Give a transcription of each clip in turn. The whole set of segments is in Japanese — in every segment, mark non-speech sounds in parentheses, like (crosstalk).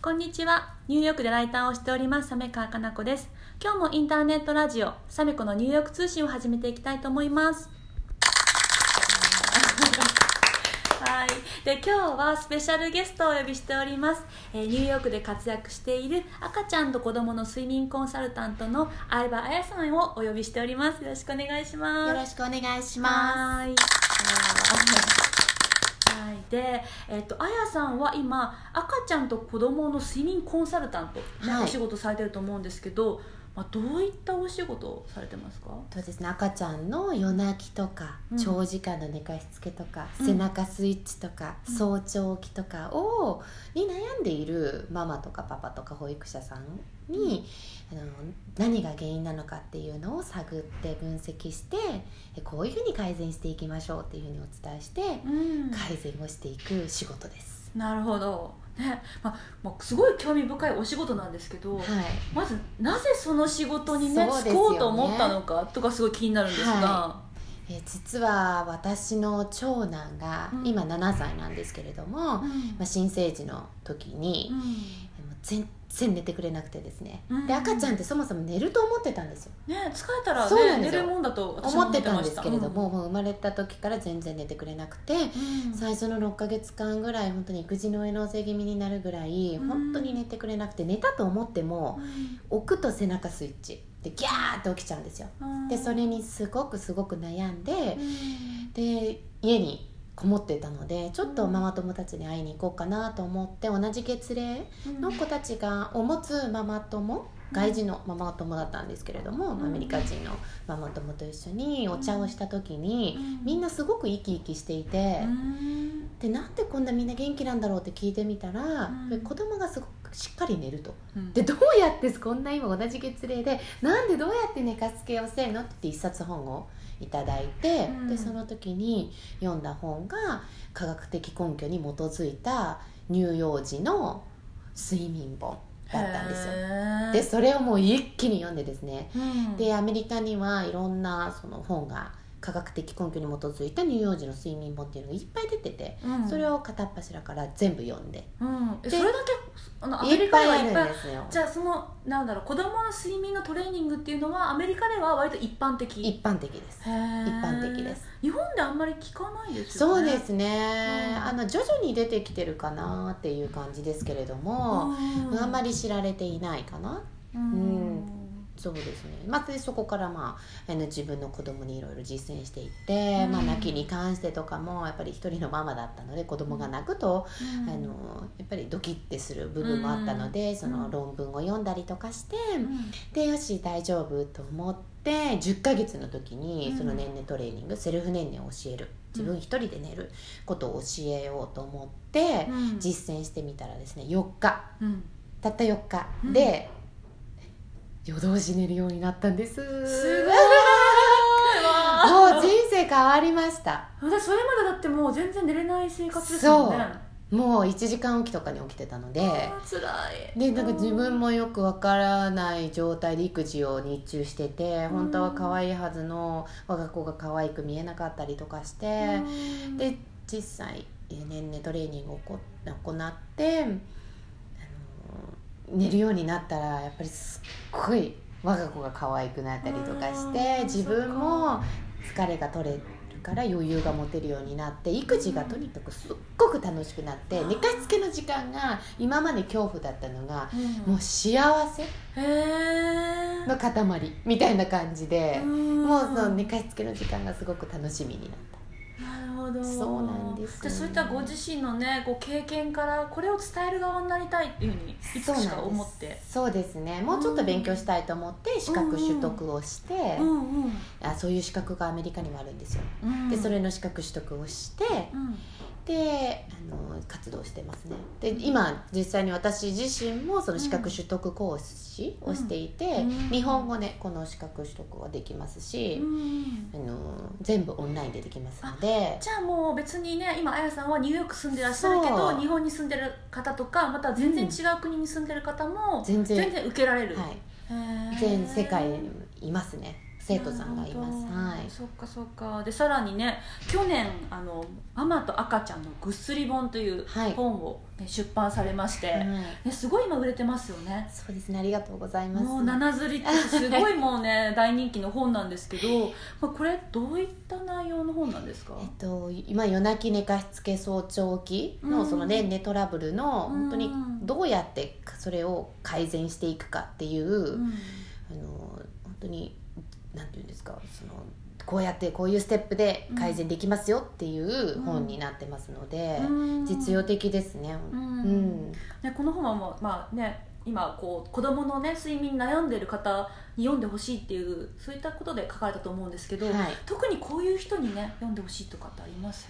こんにちは。ニューヨークでライターをしております、サメカかな子です。今日もインターネットラジオ、サメコのニューヨーク通信を始めていきたいと思います。はい。で、今日はスペシャルゲストをお呼びしております。えーニューヨークで活躍している赤ちゃんと子供の睡眠コンサルタントの相葉彩さんをお呼びしております。よろしくお願いします。よろしくお願いしまはーい。はい、で、えっと、あやさんは今赤ちゃんと子供の睡眠コンサルタント、ねはいお仕事されてると思うんですけど、まあ、どういったお仕事をされてますか？す。そうですね。赤ちゃんの夜泣きとか、うん長時間の寝かしつけとか、うん背中スイッチとか、うん早朝起きとかをに悩んでいるママとかパパとか保育者さんに、あの何が原因なのかっていうのを探って分析して、えこういうふうに改善していきましょうっていうふうにお伝えして、うん改善をしていく仕事です。なるほど、ね。まあまあ、すごい興味深いお仕事なんですけど、はい。まずなぜその仕事にね就こうと思ったのかとかすごい気になるんですが、はえー実は私の長男が、うん。今7歳なんですけれども、まあ、新生児の時に、もう全然寝てくれなくてですね、うんで赤ちゃんってそもそも寝ると思ってたんですよ。ね、疲れたら、ね、そうなんですよ。寝るもんだと思ってたんですけれどうん。も、もう生まれた時から全然寝てくれなくて、うん。最初の6ヶ月間ぐらい本当に育児の上乗せ気味になるぐらい、うん。本当に寝てくれなくて寝たと思っても置くと背中スイッチ。でギャーって起きちゃうんですよ。うん。でそれにすごくすごく悩んで、うん。で家にこもってたのでちょっとママ友たちに会いに行こうかなと思って同じ月齢の子たちがを持つママ友外人のママ友だったんですけれども、うん。アメリカ人のママ友と一緒にお茶をした時に、うん。みんなすごく生き生きしていて、うん。でなんでこんなみんな元気なんだろうって聞いてみたら、うん。子供がすごくしっかり寝ると。うん。でどうやってこんな今同じ月齢でなんでどうやって寝かしつけをしてるのって言って一冊本をいただいて、うん。でその時に読んだ本が科学的根拠に基づいた乳幼児の睡眠本だったんですよ。でそれをもう一気に読んでですね。うん。でアメリカにはいろんなその本が科学的根拠に基づいた乳幼児の睡眠本っていうのがいっぱい出てて、うん。それを片っ柱から全部読んで、うん、えでそれだけあのアメいっリカぱいあるんではいっぱいですよ。じゃあそのなんだろう子供の睡眠のトレーニングっていうのはアメリカでは割と一般的？一般的です。一般的です。日本であんまり聞かないですよね。そうですね、うん。あの徐々に出てきてるかなっていう感じですけれども、うん。あんまり知られていないかな。ううんそうですね、まあ、でそこから、まあ、あの自分の子供にいろいろ実践していって、うん。まあ、泣きに関してとかもやっぱり一人のママだったので子供が泣くと、うん。あのやっぱりドキッてする部分もあったので、その論文を読んだりとかして、うん。でよし大丈夫と思って10ヶ月の時にうん。その年々トレーニング、セルフ年々を教える。自分一人で寝ることを教えようと思ってうん。実践してみたらですね4日。うん。たった4日。で夜通し寝るようになったんです。すごい。もう人生変わりました。私それまでだってもう全然寝れない生活ですもんね。もう1時間起きとかに起きてたので。あー辛い。でなんか自分もよくわからない状態で育児を日中してて本当は可愛いはずの我が子が可愛く見えなかったりとかしてうん。で実際えー年々トレーニングをこ行って寝るようになったらやっぱりすっごい我が子が可愛くなったりとかしてうん自分も疲れが取れるから余裕が持てるようになって育児がとにかくすっごく楽しくなって寝かしつけの時間が今まで恐怖だったのがうん。もう幸せの塊みたいな感じでうん。もうその寝かしつけの時間がすごく楽しみになった。ど。そうなんです。じゃあそういったご自身のねこう経験からこれを伝える側になりたいっていうふうにいつしか思って。そうです。ね。もうちょっと勉強したいと思って資格取得をして、うんうん。あそういう資格がアメリカにもあるんですよ、うん。でそれの資格取得をしてうんであの活動してますね。で今実際に私自身もその資格取得講師をしていて、うん。日本語でこの資格取得はできますし、うん。あの全部オンラインでできますので。じゃあもう別にね今あやさんはニューヨーク住んでらっしゃるけど日本に住んでる方とかまた全然違う国に住んでる方も全然。受けられる、はい。全世界にいますね生徒さんがいます。はい。そっかそっか。でさらにね去年あの「ママと赤ちゃんのぐっすり本」というはい。本を、ね出版されまして、はい。ね、すごい今売れてますよね。そうですねありがとうございます。もう七釣りってすごいもうね (laughs) 大人気の本なんですけど、まあ、これどういった内容の本なんですか？えっと、今夜泣き寝かしつけ早朝期のうん。そのね寝トラブルのうん。本当にどうやってそれを改善していくかっていう、うん。あの本当になんていうんですかそのこうやってこういうステップで改善できますよっていう本になってますので、うん。実用的ですね。うん。うん。ね、この本はもう、まあね、今こう子供のね睡眠に悩んでる方に読んでほしいっていうそういったことで書かれたと思うんですけど、はい。特にこういう人にね読んでほしいとかってあります？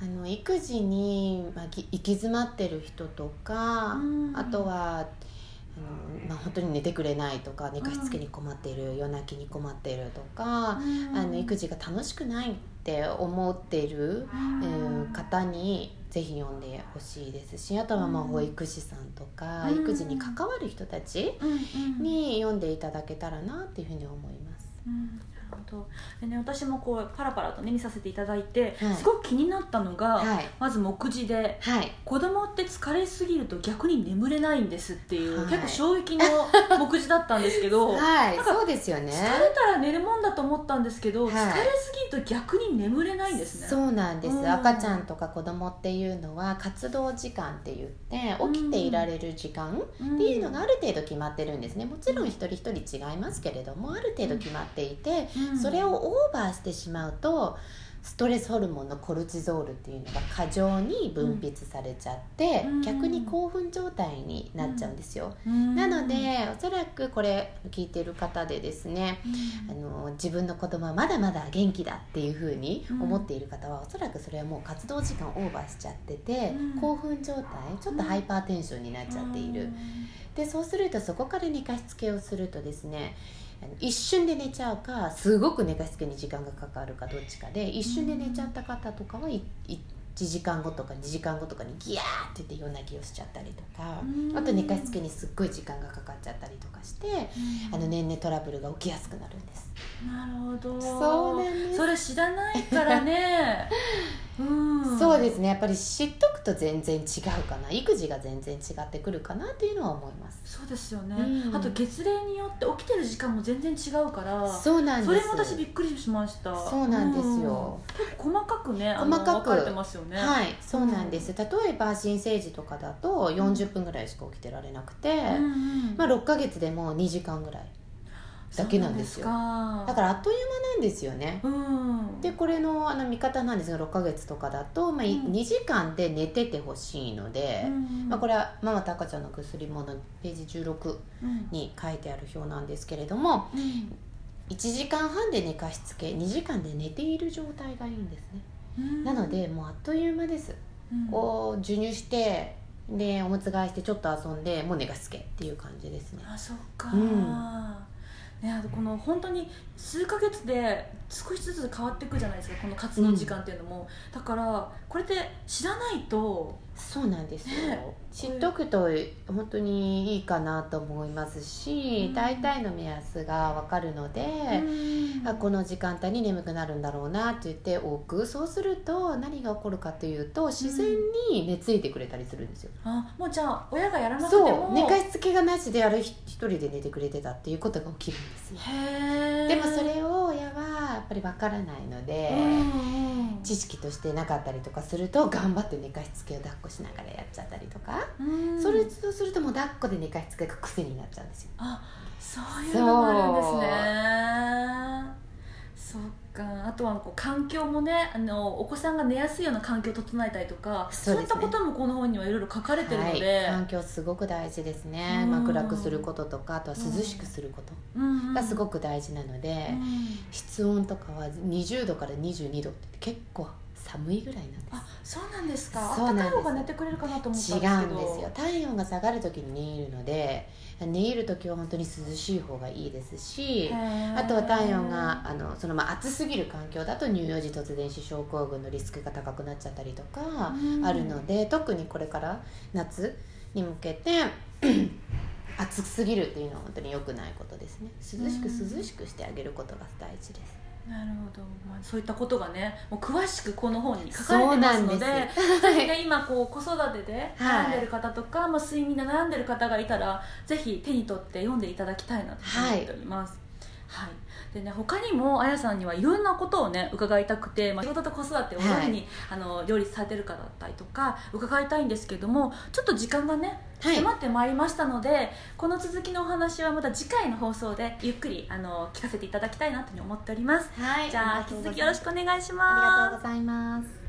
あの育児に、まあ、き行き詰まってる人とか、うん。あとはまあ、本当に寝てくれないとか寝かしつけに困っている、夜泣きに困っているとか、あの育児が楽しくないって思っている、えー方にぜひ読んでほしいですしあとはまあうん。保育士さんとか、うん。育児に関わる人たちに読んでいただけたらなっていうふうに思います。うんなるほどで、ね、私もこうパラパラと、ね、見させていただいて、はい。すごく気になったのが、はい。まず目次ではい。子供って疲れすぎると逆に眠れないんですっていう、はい。結構衝撃の目次だったんですけど、(laughs) はいなんかそうですよね。疲れたら寝るもんだと思ったんですけど、はい。疲れすぎると逆に眠れないんですね。そうなんです、うん。赤ちゃんとか子供っていうのは活動時間って言って起きていられる時間っていうのがある程度決まってるんですね。もちろん一人一人違いますけれどもある程度決まっていてうんそれをオーバーしてしまうとストレスホルモンのコルチゾールっていうのが過剰に分泌されちゃって、うん。逆に興奮状態になっちゃうんですよ、うん。なのでおそらくこれ聞いてる方でですねうん。あの自分の子供はまだまだ元気だっていうふうに思っている方は、おそらくそれはもう活動時間オーバーしちゃってて、うん。興奮状態ちょっとハイパーテンションになっちゃっている、でそうするとそこから寝かしつけをするとですね一瞬で寝ちゃうかすごく寝かしつけに時間がかかるかどっちかで一瞬で寝ちゃった方とかはい1時間後とか2時間後とかにギヤーって言って夜泣きをしちゃったりとか、うん。あと寝かしつけにすっごい時間がかかっちゃったりとかして、うん。あの年齢トラブルが起きやすくなるんです。なるほど。そうなんです。それ知らないからね (laughs) うん。そうですね。やっぱり知っとくと全然違うかな。育児が全然違ってくるかなっていうのは思います。そうですよね、うん。あと月齢によって起きてる時間も全然違うからそうなんです。それも私びっくりしました。そうなんですよ、うん。結構細かくねあの細かく。分かれてますよね。はいそうなんです。例えば新生児とかだと40分ぐらいしか起きてられなくて、うんうんまあ、6ヶ月でも2時間ぐらいだけなんですよ。そうなんだからあっという間なんですよね。うんでこれのあの見方なんですが6ヶ月とかだと、まあいうん。2時間で寝ててほしいので、うんまあ、これはママと赤ちゃんの薬ものページ16うん。に書いてある表なんですけれどもうん。1時間半で寝かしつけ2時間で寝ている状態がいいんですね、うん。なのでもうあっという間です、うん。を授乳してでおむつ替えしてちょっと遊んでもう寝かしつけっていう感じですね。あそっか、うんね、あとこの本当に数ヶ月で少しずつ変わっていくじゃないですかこの活動時間っていうのも、だからこれって知らないとそうなんですよ、ね知っとくと本当にいいかなと思いますし、うん。大体の目安が分かるので、あこの時間帯に眠くなるんだろうなって言っておく。そうすると何が起こるかというと自然に寝ついてくれたりするんですよ、あもうじゃあ親がやらなくても。そう。寝かしつけがなしである一人で寝てくれてたっていうことが起きるんですよ。でもそれをやっぱり分からないので、うんうん。知識としてなかったりとかすると頑張って寝かしつけを抱っこしながらやっちゃったりとか、うん。それそうするともう抱っこで寝かしつけが癖になっちゃうんですよ。あそういうのもあるんですね。そっかあとはこう環境もねあのお子さんが寝やすいような環境を整えたりとかそうね。いったこともこの本にはいろいろ書かれてるので、はい、環境すごく大事ですね、うん。まあ、暗くすることとかあとは涼しくすることがすごく大事なので、うん。室温とかは20度から22度って結構寒いぐらいなんです。あそうなんですか。そうなんです。暖かい方が寝てくれるかなと思ったん違うんですよ。体温が下がる時に寝入るので寝入る時は本当に涼しい方がいいですしあとは体温があのそのまあ暑すぎる環境だと乳幼児突然死症候群のリスクが高くなっちゃったりとかうん。あるので、特にこれから夏に向けて (clears throat) 暑すぎるっていうのは本当に良くないことですね。涼しく涼しくしてあげることが大事ですなるほど、まあ、そういったことがねもう詳しくこの本に書かれてますのでぜひ (laughs) ね今こう子育てで悩んでる方とか、はい、まあ、睡眠で悩んでる方がいたらぜひ手に取って読んでいただきたいなと思っております、はい、はいでね他にもあやさんにはいろんなことをね伺いたくて、まあ、仕事と子育てをどうい。うふうに、はい、あの両立されてるかだったりとか伺いたいんですけどもちょっと時間がね迫ってまいりましたので、はい、この続きのお話はまた次回の放送でゆっくりあの聞かせていただきたいなと思っております、はい、じゃあ引き続きよろしくお願いします。ありがとうございます